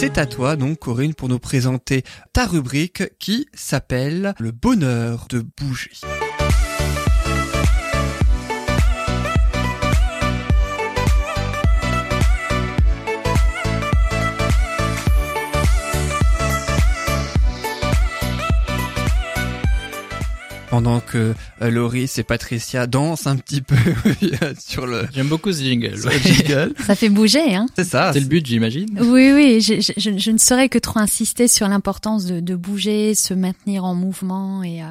C'est à toi donc Corinne pour nous présenter ta rubrique qui s'appelle Le bonheur de bouger. Pendant que euh, Loris et Patricia dansent un petit peu sur le. J'aime beaucoup ce jingle. Ça fait bouger, hein. C'est ça. C'est le but, j'imagine. Oui, oui. Je, je, je, ne saurais que trop insister sur l'importance de, de, bouger, se maintenir en mouvement et euh,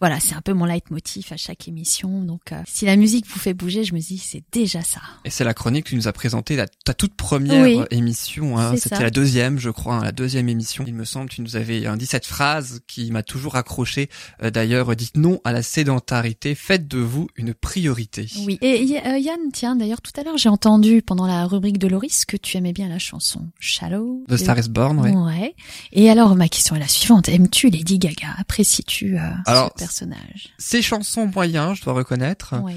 voilà, c'est un peu mon leitmotiv à chaque émission. Donc, euh, si la musique vous fait bouger, je me dis c'est déjà ça. Et c'est la chronique que tu nous as présentée la, ta toute première émission. Hein, C'était la deuxième, je crois, hein, la deuxième émission. Il me semble, tu nous avais dit cette phrase qui m'a toujours accroché. Euh, d'ailleurs, dites non à la sédentarité. Faites de vous une priorité. Oui. Et euh, Yann, tiens, d'ailleurs, tout à l'heure, j'ai entendu pendant la rubrique de Loris que tu aimais bien la chanson Shallow. The Star is Born, ouais. Ouais. Et alors, ma question est la suivante. Aimes-tu Lady Gaga? Apprécies-tu alors, ces chansons moyens, je dois reconnaître. Oui.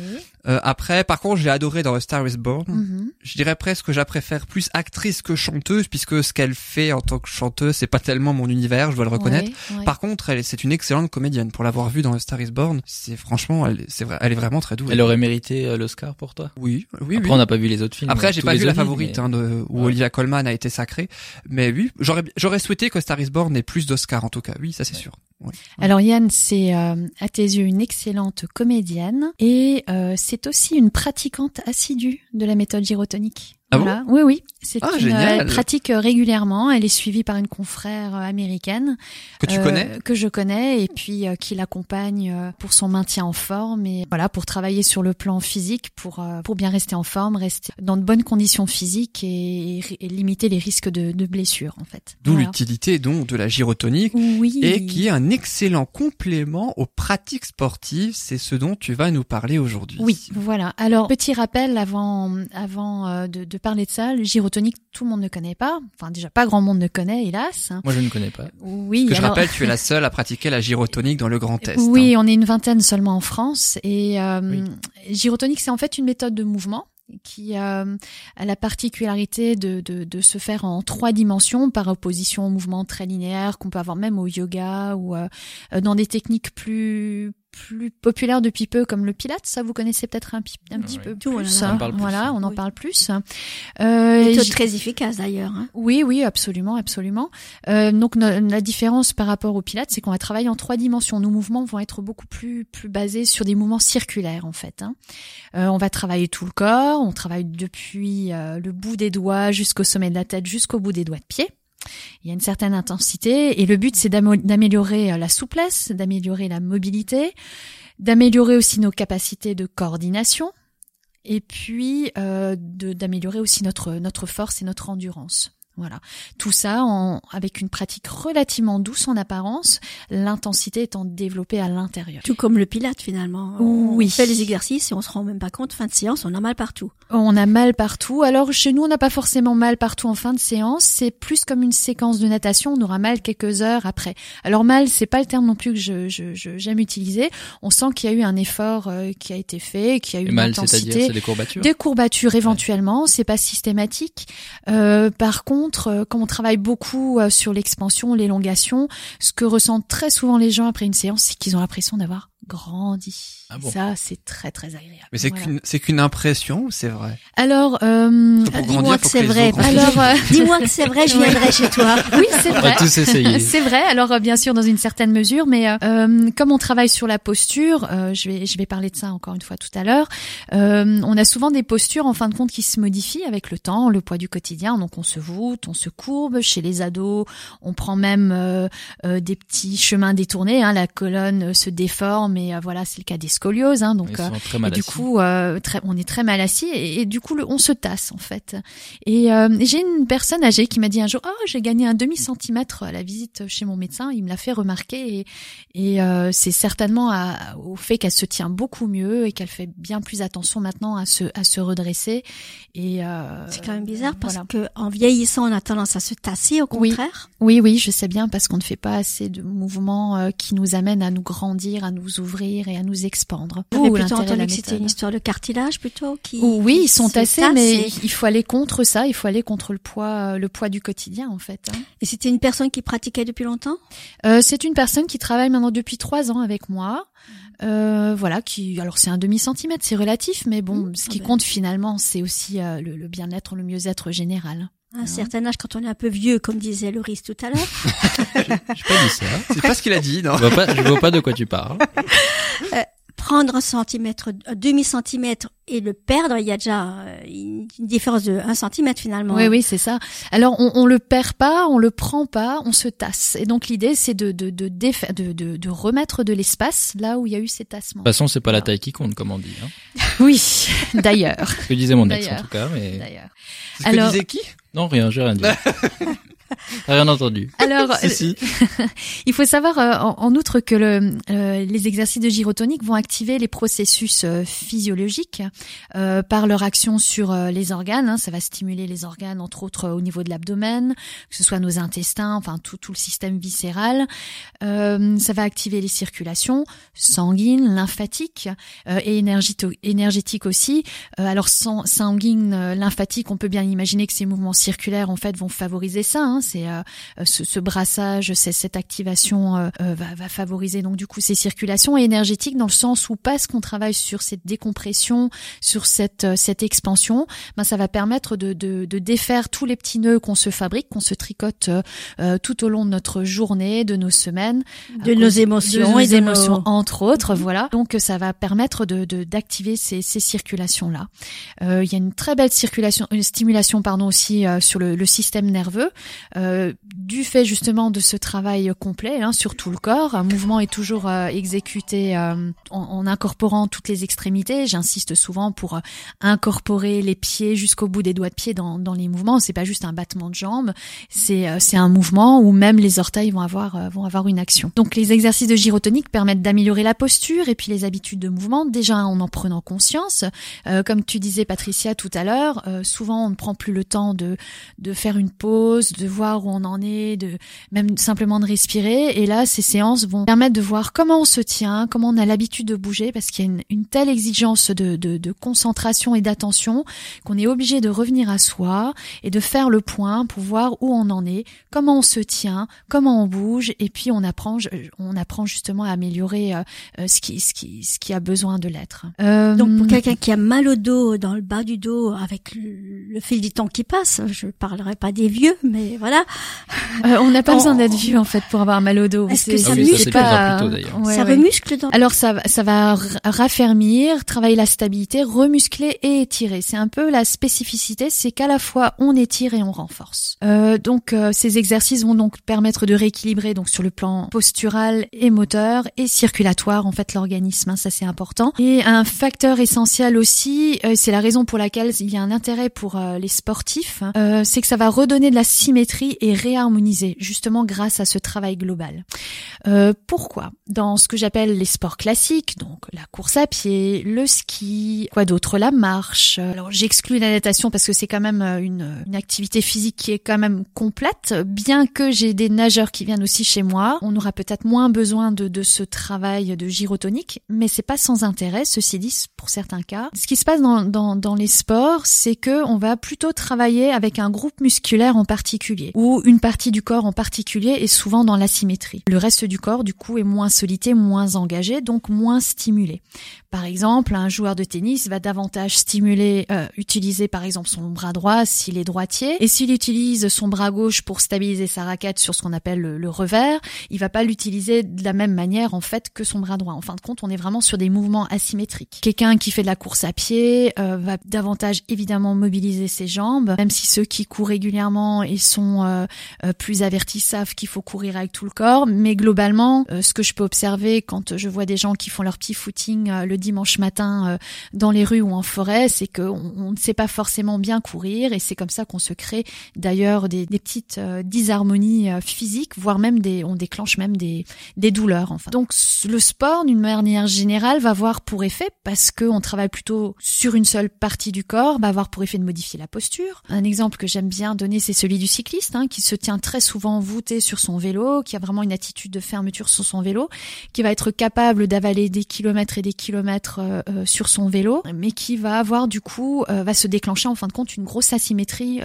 Euh, après, par contre, j'ai adoré dans A Star Is Born. Mhm. Je dirais presque que je préfère plus actrice que chanteuse, puisque ce qu'elle fait en tant que chanteuse, c'est pas tellement mon univers, je dois le reconnaître. Par contre, elle, c'est une excellente comédienne. Pour l'avoir vue dans A Star Is Born, c'est franchement, elle, c'est vrai, elle est vraiment très douée. Elle aurait mérité euh, l'Oscar pour toi? Oui, oui. Après, on n'a pas vu les autres films. Après, j'ai pas vu la favorite, hein, de, où Olivia Colman a été sacrée. Mais oui, j'aurais, j'aurais souhaité que Star Is Born ait plus d'Oscars, en tout cas. Oui, ça c'est sûr. Alors Yann, c'est euh, à tes yeux une excellente comédienne et euh, c'est aussi une pratiquante assidue de la méthode gyrotonique? Ah oui, oui. C'est ah, une, elle pratique régulièrement. Elle est suivie par une confrère euh, américaine que tu connais, que je connais, et puis qui l'accompagne pour son maintien en forme et voilà pour travailler sur le plan physique, pour pour bien rester en forme, rester dans de bonnes conditions physiques et, limiter les risques de, de blessures en fait. D'où l'utilité donc de la gyrotonique, oui. et qui est un excellent complément aux pratiques sportives. C'est ce dont tu vas nous parler aujourd'hui. Oui, voilà. Alors petit rappel avant avant de, de parler de ça, le gyrotonique, tout le monde ne connaît pas. Enfin, déjà, pas grand monde ne connaît, hélas. Moi, je ne connais pas. Oui. Parce que je rappelle, tu es la seule à pratiquer la gyrotonique dans le Grand Est. Oui, hein. on est une vingtaine seulement en France. Et euh, gyrotonique, c'est en fait une méthode de mouvement qui euh, a la particularité de, de, de, se faire en trois dimensions par opposition au mouvement très linéaire qu'on peut avoir même au yoga ou euh, dans des techniques plus plus populaire depuis peu comme le Pilate, ça vous connaissez peut-être un, un petit peu plus. Hein. voilà, on en parle plus. Euh, très efficace d'ailleurs. Hein. Oui, oui, absolument, absolument. Euh, donc la différence par rapport au Pilate, c'est qu'on va travailler en trois dimensions. Nos mouvements vont être beaucoup plus plus basés sur des mouvements circulaires en fait. Hein. Euh, on va travailler tout le corps, on travaille depuis euh, le bout des doigts jusqu'au sommet de la tête, jusqu'au bout des doigts de pied. Il y a une certaine intensité et le but c'est d'améliorer euh, la souplesse, d'améliorer la mobilité, d'améliorer aussi nos capacités de coordination et puis euh, d'améliorer aussi notre notre force et notre endurance. Voilà. Tout ça en, avec une pratique relativement douce en apparence, l'intensité étant développée à l'intérieur. Tout comme le pilate finalement. Oui. On fait les exercices et on se rend même pas compte, fin de séance, on a mal partout. On a mal partout. Alors chez nous, on n'a pas forcément mal partout en fin de séance, c'est plus comme une séquence de natation, on aura mal quelques heures après. Alors mal, c'est pas le terme non plus que je, je, je j'aime utiliser. On sent qu'il y a eu un effort euh, qui a été fait, qu'il y a eu une mal, intensité. C'est des courbatures. Des courbatures éventuellement, c'est pas systématique. Euh, par contre, euh, comme on travaille beaucoup euh, sur l'expansion, l'élongation, ce que ressentent très souvent les gens après une séance, c'est qu'ils ont l'impression d'avoir grandi. Ah ça, c'est très très agréable. Mais c'est qu'une c'est qu'une impression c'est vrai? Alors, euh, dis-moi que c'est vrai. Alors, euh, dis-moi que c'est vrai, je viendrai chez toi. Oui, c'est vrai. On va tous essayer. c'est vrai. Alors, euh, bien sûr, dans une certaine mesure, mais euh, comme on travaille sur la posture, euh, je vais je vais parler de ça encore une fois tout à l'heure. on a souvent des postures en fin de compte qui se modifient avec le temps, le poids du quotidien. Donc, on se voûte, on se courbe. Chez les ados, on prend même des petits chemins détournés. Hein, la colonne se déforme, et voilà, c'est le cas des scoliose, hein, donc euh, du coup, euh, très, on est très mal assis et, du coup, le, on se tasse en fait. Et euh, j'ai une personne âgée qui m'a dit un jour, oh, j'ai gagné un demi centimètre à la visite chez mon médecin. Il me l'a fait remarquer et, et c'est certainement à, au fait qu'elle se tient beaucoup mieux et qu'elle fait bien plus attention maintenant à se à se redresser. Et c'est quand même bizarre parce que en vieillissant, on a tendance à se tasser au contraire. Oui, oui, oui je sais bien parce qu'on ne fait pas assez de mouvements qui nous amènent à nous grandir, à nous ouvrir ouvrir et à nous expandre. Vous plutôt entendu que c'était une histoire de cartilage plutôt qui. oui, ils sont assez, mais il faut aller contre ça. Il faut aller contre le poids, le poids du quotidien en fait. Hein. Et c'était une personne qui pratiquait depuis longtemps? Euh, C'est une personne qui travaille maintenant depuis trois ans avec moi. Euh, voilà, qui alors c'est un demi centimètre, c'est relatif, mais bon, mmh. ce qui ah ben. compte finalement, c'est aussi euh, le, bien-être, le mieux-être général. À un certain âge, quand on est un peu vieux, comme disait Loris tout à l'heure. J'ai pas dit ça. C'est pas ce qu'il a dit, non. Je vois pas, je vois pas de quoi tu parles. Euh, prendre un centimètre, un demi centimètre et le perdre, il y a déjà euh, une différence de un centimètre finalement. Oui, oui, c'est ça. Alors on, on le perd pas, on le prend pas, on se tasse. Et donc l'idée c'est de de de, de, de, de remettre de l'espace là où il y a eu ces tassements. De toute façon, c'est pas la taille qui compte, comme on dit. Hein. Oui, d'ailleurs. ce que disait mon ex en tout cas, mais. D'ailleurs. Ce que disait qui? Non, rien, j'ai rien dit. Rien entendu. Alors, il faut savoir euh, en, outre que le, euh, les exercices de gyrotonique vont activer les processus euh, physiologiques par leur action sur les organes. Hein. Ça va stimuler les organes, entre autres au niveau de l'abdomen, que ce soit nos intestins, enfin tout, tout le système viscéral. ça va activer les circulations sanguines, lymphatiques et énergétiques aussi. alors sanguine, lymphatique, on peut bien imaginer que ces mouvements circulaires en fait vont favoriser ça. Hein c'est euh, euh, ce, ce, brassage, c'est cette activation euh, va, va, favoriser donc du coup ces circulations énergétiques dans le sens où parce qu'on travaille sur cette décompression, sur cette cette expansion, ben ça va permettre de, de, de défaire tous les petits nœuds qu'on se fabrique, qu'on se tricote tout au long de notre journée, de nos semaines, de nos émotions et des émotions entre autres, mhm. voilà. Donc ça va permettre de d'activer ces, ces circulations là. il y a une très belle circulation, une stimulation pardon aussi sur le, le système nerveux. Euh, du fait justement de ce travail complet hein, sur tout le corps. Un mouvement est toujours euh, exécuté euh, en, incorporant toutes les extrémités. J'insiste souvent pour incorporer les pieds jusqu'au bout des doigts de pied dans, dans les mouvements. C'est pas juste un battement de jambes, c'est un mouvement où même les orteils vont avoir vont avoir une action. Donc les exercices de gyrotonique permettent d'améliorer la posture et puis les habitudes de mouvement. Déjà en en prenant conscience, comme tu disais Patricia tout à l'heure, souvent on ne prend plus le temps de de faire une pause, voir où on en est, de même simplement de respirer. Et là, ces séances vont permettre de voir comment on se tient, comment on a l'habitude de bouger, parce qu'il y a une, telle exigence de, de, de concentration et d'attention qu'on est obligé de revenir à soi et de faire le point pour voir où on en est, comment on se tient, comment on bouge, et puis on apprend, on apprend justement à améliorer euh, euh, ce qui, ce qui, ce qui a besoin de l'être. Euh, Donc pour quelqu'un qui a mal au dos, dans le bas du dos, avec le, fil du temps qui passe, je parlerai pas des vieux, mais voilà, euh, on n'a pas besoin d'être vieux en fait pour avoir mal au dos. Est-ce que ça, muscle pas... ça remuscle dans... Alors ça, ça va raffermir, travailler la stabilité, remuscler et étirer. C'est un peu la spécificité, c'est qu'à la fois on étire et on renforce. Euh, donc euh, ces exercices vont donc permettre de rééquilibrer donc sur le plan postural et moteur et circulatoire en fait l'organisme. Hein, ça c'est important. Et un facteur essentiel aussi, euh, c'est la raison pour laquelle il y a un intérêt pour euh, les sportifs, hein, c'est que ça va redonner de la symétrie et réharmoniser justement grâce à ce travail global. Euh, pourquoi? Dans ce que j'appelle les sports classiques, donc la course à pied, le ski, quoi d'autre, la marche. Alors j'exclus la natation parce que c'est quand même euh, une, une, activité physique qui est quand même complète. Bien que j'ai des nageurs qui viennent aussi chez moi, on aura peut-être moins besoin de, de ce travail de gyrotonique, mais c'est pas sans intérêt. Ceci dit, pour certains cas, ce qui se passe dans, dans, dans les sports, c'est que on va plutôt travailler avec un groupe musculaire en particulier où une partie du corps en particulier est souvent dans l'asymétrie. Le reste du corps, du coup, est moins solité, moins engagé, donc moins stimulé. Par exemple, un joueur de tennis va davantage stimuler, euh, utiliser par exemple son bras droit s'il est droitier, et s'il utilise son bras gauche pour stabiliser sa raquette sur ce qu'on appelle le, revers, il va pas l'utiliser de la même manière en fait que son bras droit. En fin de compte, on est vraiment sur des mouvements asymétriques. Quelqu'un qui fait de la course à pied euh, va davantage évidemment mobiliser ses jambes, même si ceux qui courent régulièrement et sont euh, euh, euh, plus avertis savent qu'il faut courir avec tout le corps. Mais globalement, euh, ce que je peux observer quand je vois des gens qui font leur petit footing le dimanche matin dans les rues ou en forêt, c'est qu'on on ne sait pas forcément bien courir et c'est comme ça qu'on se crée d'ailleurs des, des, petites disharmonies physiques, voire même des, on déclenche même des, des douleurs. Enfin. Donc le sport, d'une manière générale, va avoir pour effet, parce qu'on travaille plutôt sur une seule partie du corps, va avoir pour effet de modifier la posture. Un exemple que j'aime bien donner, c'est celui du cycliste, hein, hein, qui se tient très souvent voûté sur son vélo, qui a vraiment une attitude de fermeture sur son vélo, qui va être capable d'avaler des kilomètres et des kilomètres euh, euh, sur son vélo, mais qui va avoir du coup va se déclencher en fin de compte une grosse asymétrie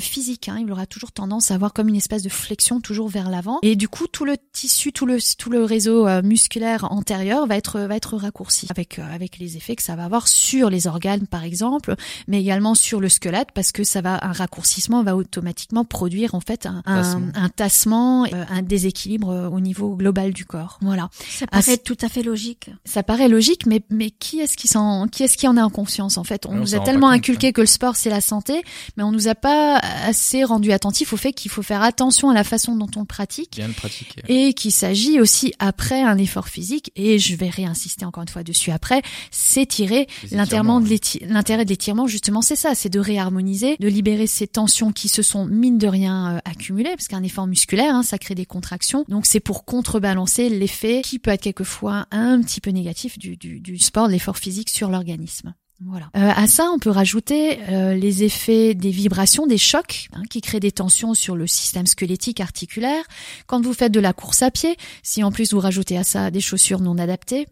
physique. Hein. Il aura toujours tendance à avoir comme une espèce de flexion toujours vers l'avant, et du coup tout le tissu, tout le tout le réseau musculaire antérieur va être va être raccourci avec avec les effets que ça va avoir sur les organes par exemple, mais également sur le squelette parce que ça va un raccourcissement va automatiquement produire en fait un, un, tassement, euh, un déséquilibre euh, au niveau global du corps. Voilà. Ça paraît tout à fait logique. Ça paraît logique, mais mais qui est-ce qui s'en qui est-ce qui en a en conscience en fait? On nous a tellement inculqué hein. que le sport c'est la santé, mais on nous a pas assez rendu attentif au fait qu'il faut faire attention à la façon dont on le pratique. Bien le pratiquer. Et qu'il s'agit aussi après un effort physique et je vais réinsister encore une fois dessus après, s'étirer. L'intérêt de l'étirement justement c'est ça, c'est de réharmoniser, de libérer ces tensions qui se sont mine de rien euh, accumulées, parce qu'un effort musculaire, hein, ça crée des contractions. Donc c'est pour contrebalancer l'effet qui peut être quelquefois un petit peu négatif du, du, du sport, de l'effort physique sur l'organisme. Voilà. Euh, à ça, on peut rajouter euh, les effets des vibrations, des chocs, hein, qui créent des tensions sur le système squelettique articulaire. Quand vous faites de la course à pied, si en plus vous rajoutez à ça des chaussures non adaptées,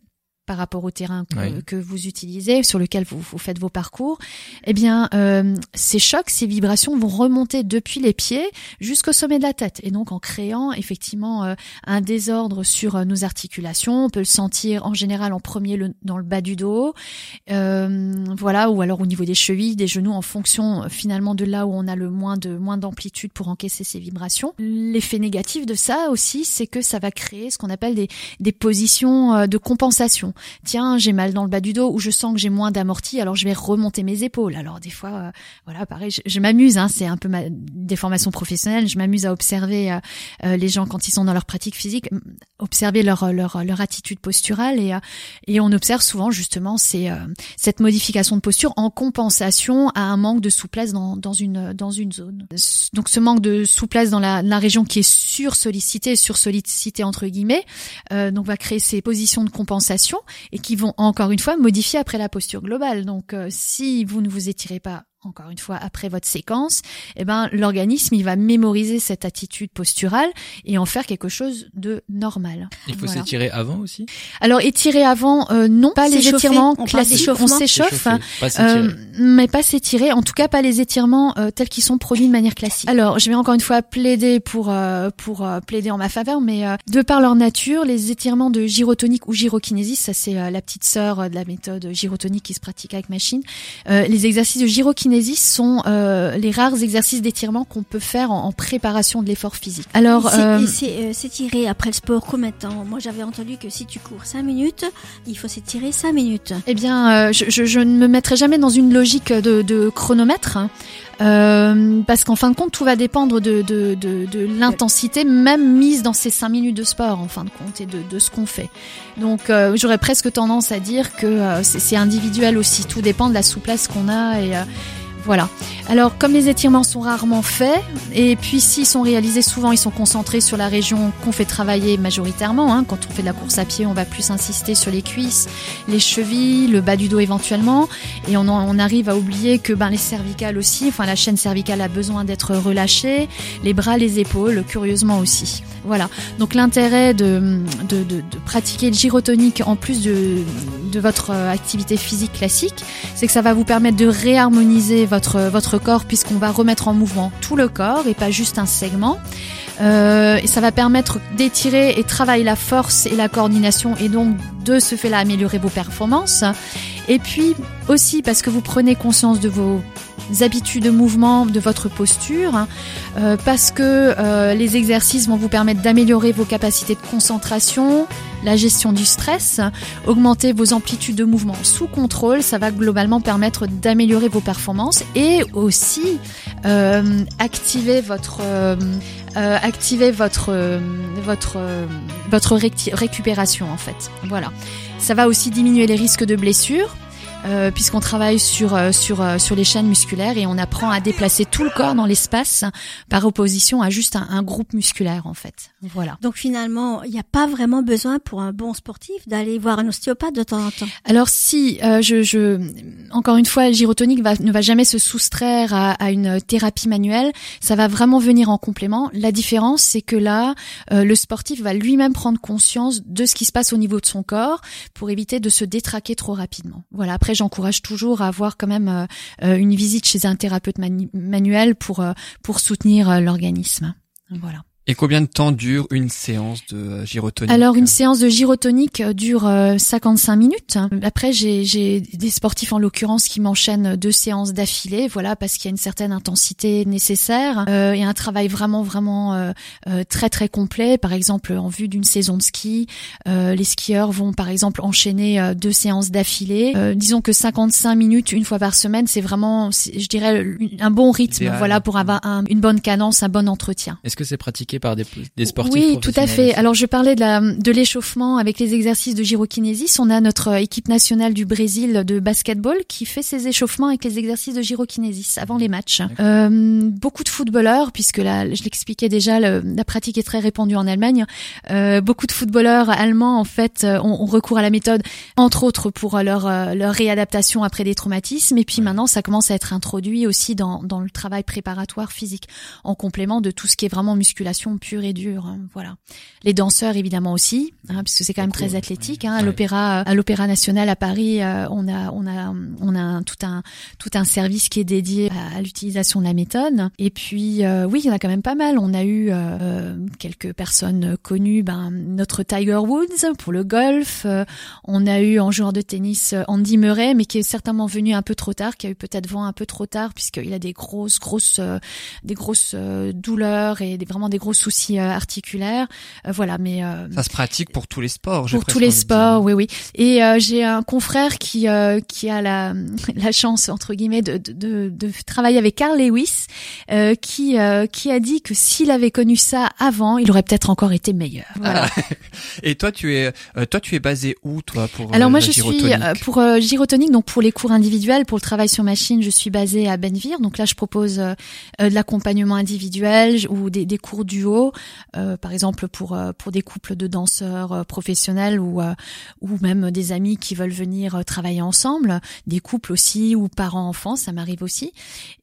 par rapport au terrain que, vous utilisez, sur lequel vous, vous, faites vos parcours, eh bien, euh, ces chocs, ces vibrations vont remonter depuis les pieds jusqu'au sommet de la tête, et donc en créant effectivement euh, un désordre sur euh, nos articulations. On peut le sentir en général en premier le, dans le bas du dos, voilà, ou alors au niveau des chevilles, des genoux, en fonction finalement de là où on a le moins de moins d'amplitude pour encaisser ces vibrations. L'effet négatif de ça aussi, c'est que ça va créer ce qu'on appelle des, des positions de compensation tiens, j'ai mal dans le bas du dos ou je sens que j'ai moins d'amorti, alors je vais remonter mes épaules. Alors des fois, euh, voilà, pareil, je, m'amuse, hein, c'est un peu ma déformation professionnelle, je m'amuse à observer euh, euh, les gens quand ils sont dans leur pratique physique, observer leur leur leur attitude posturale et et on observe souvent justement c'est cette modification de posture en compensation à un manque de souplesse dans dans une dans une zone. Donc ce manque de souplesse dans la, la région qui est sur sollicitée, sur sollicitée entre guillemets, donc va créer ces positions de compensation et qui vont encore une fois modifier après la posture globale. Donc euh, si vous ne vous étirez pas encore une fois après votre séquence, eh ben l'organisme il va mémoriser cette attitude posturale et en faire quelque chose de normal. Il faut s'étirer avant aussi? Alors étirer avant, euh, non, pas les étirements classiques. On s'échauffe, euh, mais pas s'étirer. En tout cas, pas les étirements euh, tels qu'ils sont produits de manière classique. Alors, je vais encore une fois plaider pour euh, pour plaider en ma faveur, mais de par leur nature, les étirements de gyrotonique ou gyrokinésie, ça c'est la petite sœur de la méthode gyrotonique qui se pratique avec machine. les exercices de gyrokinésie sont euh, les rares exercices d'étirement qu'on peut faire en, préparation de l'effort physique. Alors, euh, euh, s'étirer après le sport combien de temps Moi, j'avais entendu que si tu cours 5 minutes, il faut s'étirer 5 minutes. Eh bien, je, je, je, ne me mettrai jamais dans une logique de, de chronomètre. Hein. Euh, parce qu'en fin de compte, tout va dépendre de, de, de, de l'intensité, même mise dans ces cinq minutes de sport, en fin de compte, et de, ce qu'on fait. Donc, euh, j'aurais presque tendance à dire que c'est individuel aussi. Tout dépend de la souplesse qu'on a et voilà. Alors, comme les étirements sont rarement faits, et puis s'ils sont réalisés souvent, ils sont concentrés sur la région qu'on fait travailler majoritairement. Hein. Quand on fait de la course à pied, on va plus insister sur les cuisses, les chevilles, le bas du dos éventuellement, et on, on arrive à oublier que ben, les cervicales aussi, enfin la chaîne cervicale a besoin d'être relâchée, les bras, les épaules, curieusement aussi. Voilà. Donc l'intérêt de, de, de, de, pratiquer le gyrotonique en plus de, de votre activité physique classique, c'est que ça va vous permettre de réharmoniser votre, corps puisqu'on va remettre en mouvement tout le corps et pas juste un segment. Euh, et ça va permettre d'étirer et travailler la force et la coordination et donc de ce fait-là améliorer vos performances. Et puis aussi parce que vous prenez conscience de vos habitudes de mouvement, de votre posture, hein, euh, parce que euh, les exercices vont vous permettre d'améliorer vos capacités de concentration, la gestion du stress, augmenter vos amplitudes de mouvement sous contrôle, ça va globalement permettre d'améliorer vos performances et aussi euh, activer votre activer votre votre votre récupération en fait. Voilà. Ça va aussi diminuer les risques de blessures euh, puisqu'on travaille sur euh, sur euh, sur les chaînes musculaires et on apprend à déplacer tout le corps dans l'espace par opposition à juste un, un, groupe musculaire en fait. Voilà. Donc finalement, il n'y a pas vraiment besoin pour un bon sportif d'aller voir un ostéopathe de temps en temps. Alors si je, je encore une fois, le gyrotonique va, ne va jamais se soustraire à, à, une thérapie manuelle. Ça va vraiment venir en complément. La différence, c'est que là, le sportif va lui-même prendre conscience de ce qui se passe au niveau de son corps pour éviter de se détraquer trop rapidement. Voilà. Après, j'encourage toujours à avoir quand même euh, euh, une visite chez un thérapeute manuel pour euh, pour soutenir l'organisme. Voilà. Et combien de temps dure une séance de gyrotonique Alors une séance de gyrotonique dure 55 minutes. Après j'ai des sportifs en l'occurrence qui m'enchaînent deux séances d'affilée, voilà parce qu'il y a une certaine intensité nécessaire euh, et un travail vraiment vraiment euh, très très complet. Par exemple en vue d'une saison de ski, euh, les skieurs vont par exemple enchaîner deux séances d'affilée. disons que 55 minutes une fois par semaine, c'est vraiment je dirais un bon rythme, voilà pour avoir une bonne cadence, un bon entretien. Est-ce que c'est pratiqué par des, des sportifs Oui, tout à fait. Alors je parlais de la de l'échauffement avec les exercices de gyrokinésis. On a notre équipe nationale du Brésil de basketball qui fait ses échauffements avec les exercices de gyrokinésis avant les matchs. Euh, beaucoup de footballeurs, puisque là, je l'expliquais déjà, la pratique est très répandue en Allemagne. Euh, beaucoup de footballeurs allemands en fait euh, ont, ont, recours à la méthode, entre autres pour leur euh, leur réadaptation après des traumatismes. Et puis maintenant, ça commence à être introduit aussi dans dans le travail préparatoire physique, en complément de tout ce qui est vraiment musculation pure et dure. Hein, voilà. Les danseurs évidemment aussi, hein, puisque c'est quand même très athlétique. Hein, à l'opéra, à l'opéra national à Paris, euh, on a on a on a tout un tout un service qui est dédié à, l'utilisation de la méthode. Et puis euh, oui, il y en a quand même pas mal. On a eu euh, quelques personnes connues. Ben notre Tiger Woods pour le golf. on a eu en joueur de tennis Andy Murray, mais qui est certainement venu un peu trop tard, qui a eu peut-être vent un peu trop tard puisqu'il a des grosses grosses des grosses douleurs et des, vraiment des grosses soucis euh, articulaires. Euh, voilà, mais euh, ça se pratique pour tous les sports. Pour tous les sports, oui, oui. Et j'ai un confrère qui qui a la la chance entre guillemets de de, de travailler avec Carl Lewis, qui qui a dit que s'il avait connu ça avant, il aurait peut-être encore été meilleur. Voilà. Et toi, tu es toi tu es basé où toi pour Alors moi je suis pour gyrotonique donc pour les cours individuels, pour le travail sur machine, je suis basée à Benvir. Donc là je propose de l'accompagnement individuel ou des, des cours duo euh, par exemple pour euh, pour des couples de danseurs euh, professionnels ou ou même des amis qui veulent venir travailler ensemble, des couples aussi ou parents-enfants, ça m'arrive aussi.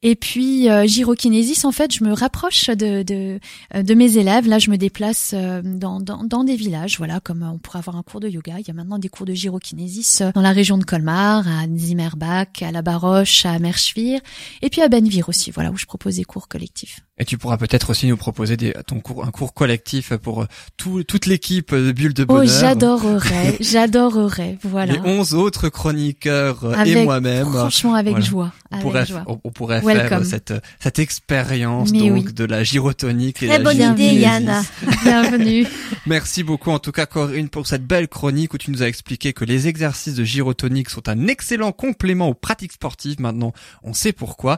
Et puis gyrokinésis, en fait, je me rapproche de, de de mes élèves. Là, je me déplace dans, dans, dans des villages, voilà, comme on pourrait avoir un cours de yoga. Il y a maintenant des cours de gyrokinésis dans la région de Colmar, à Zimmerbach, à La Baroche, à Merschwir, et puis à Benvir aussi, voilà, où je propose des cours collectifs. Et tu pourras peut-être aussi nous proposer des, ton cours, un cours collectif pour euh, tout, toute l'équipe de Bulle de oh, Bonheur. Oh, j'adorerais, j'adorerais, voilà. Les onze autres chroniqueurs euh, et moi-même. Franchement, avec joie. On pourrait, On, pourrait faire cette, cette expérience donc de la gyrotonique et Très bonne idée, Yann. Bienvenue. Merci beaucoup, en tout cas, Corinne, pour cette belle chronique où tu nous as expliqué que les exercices de gyrotonique sont un excellent complément aux pratiques sportives. Maintenant, on sait pourquoi.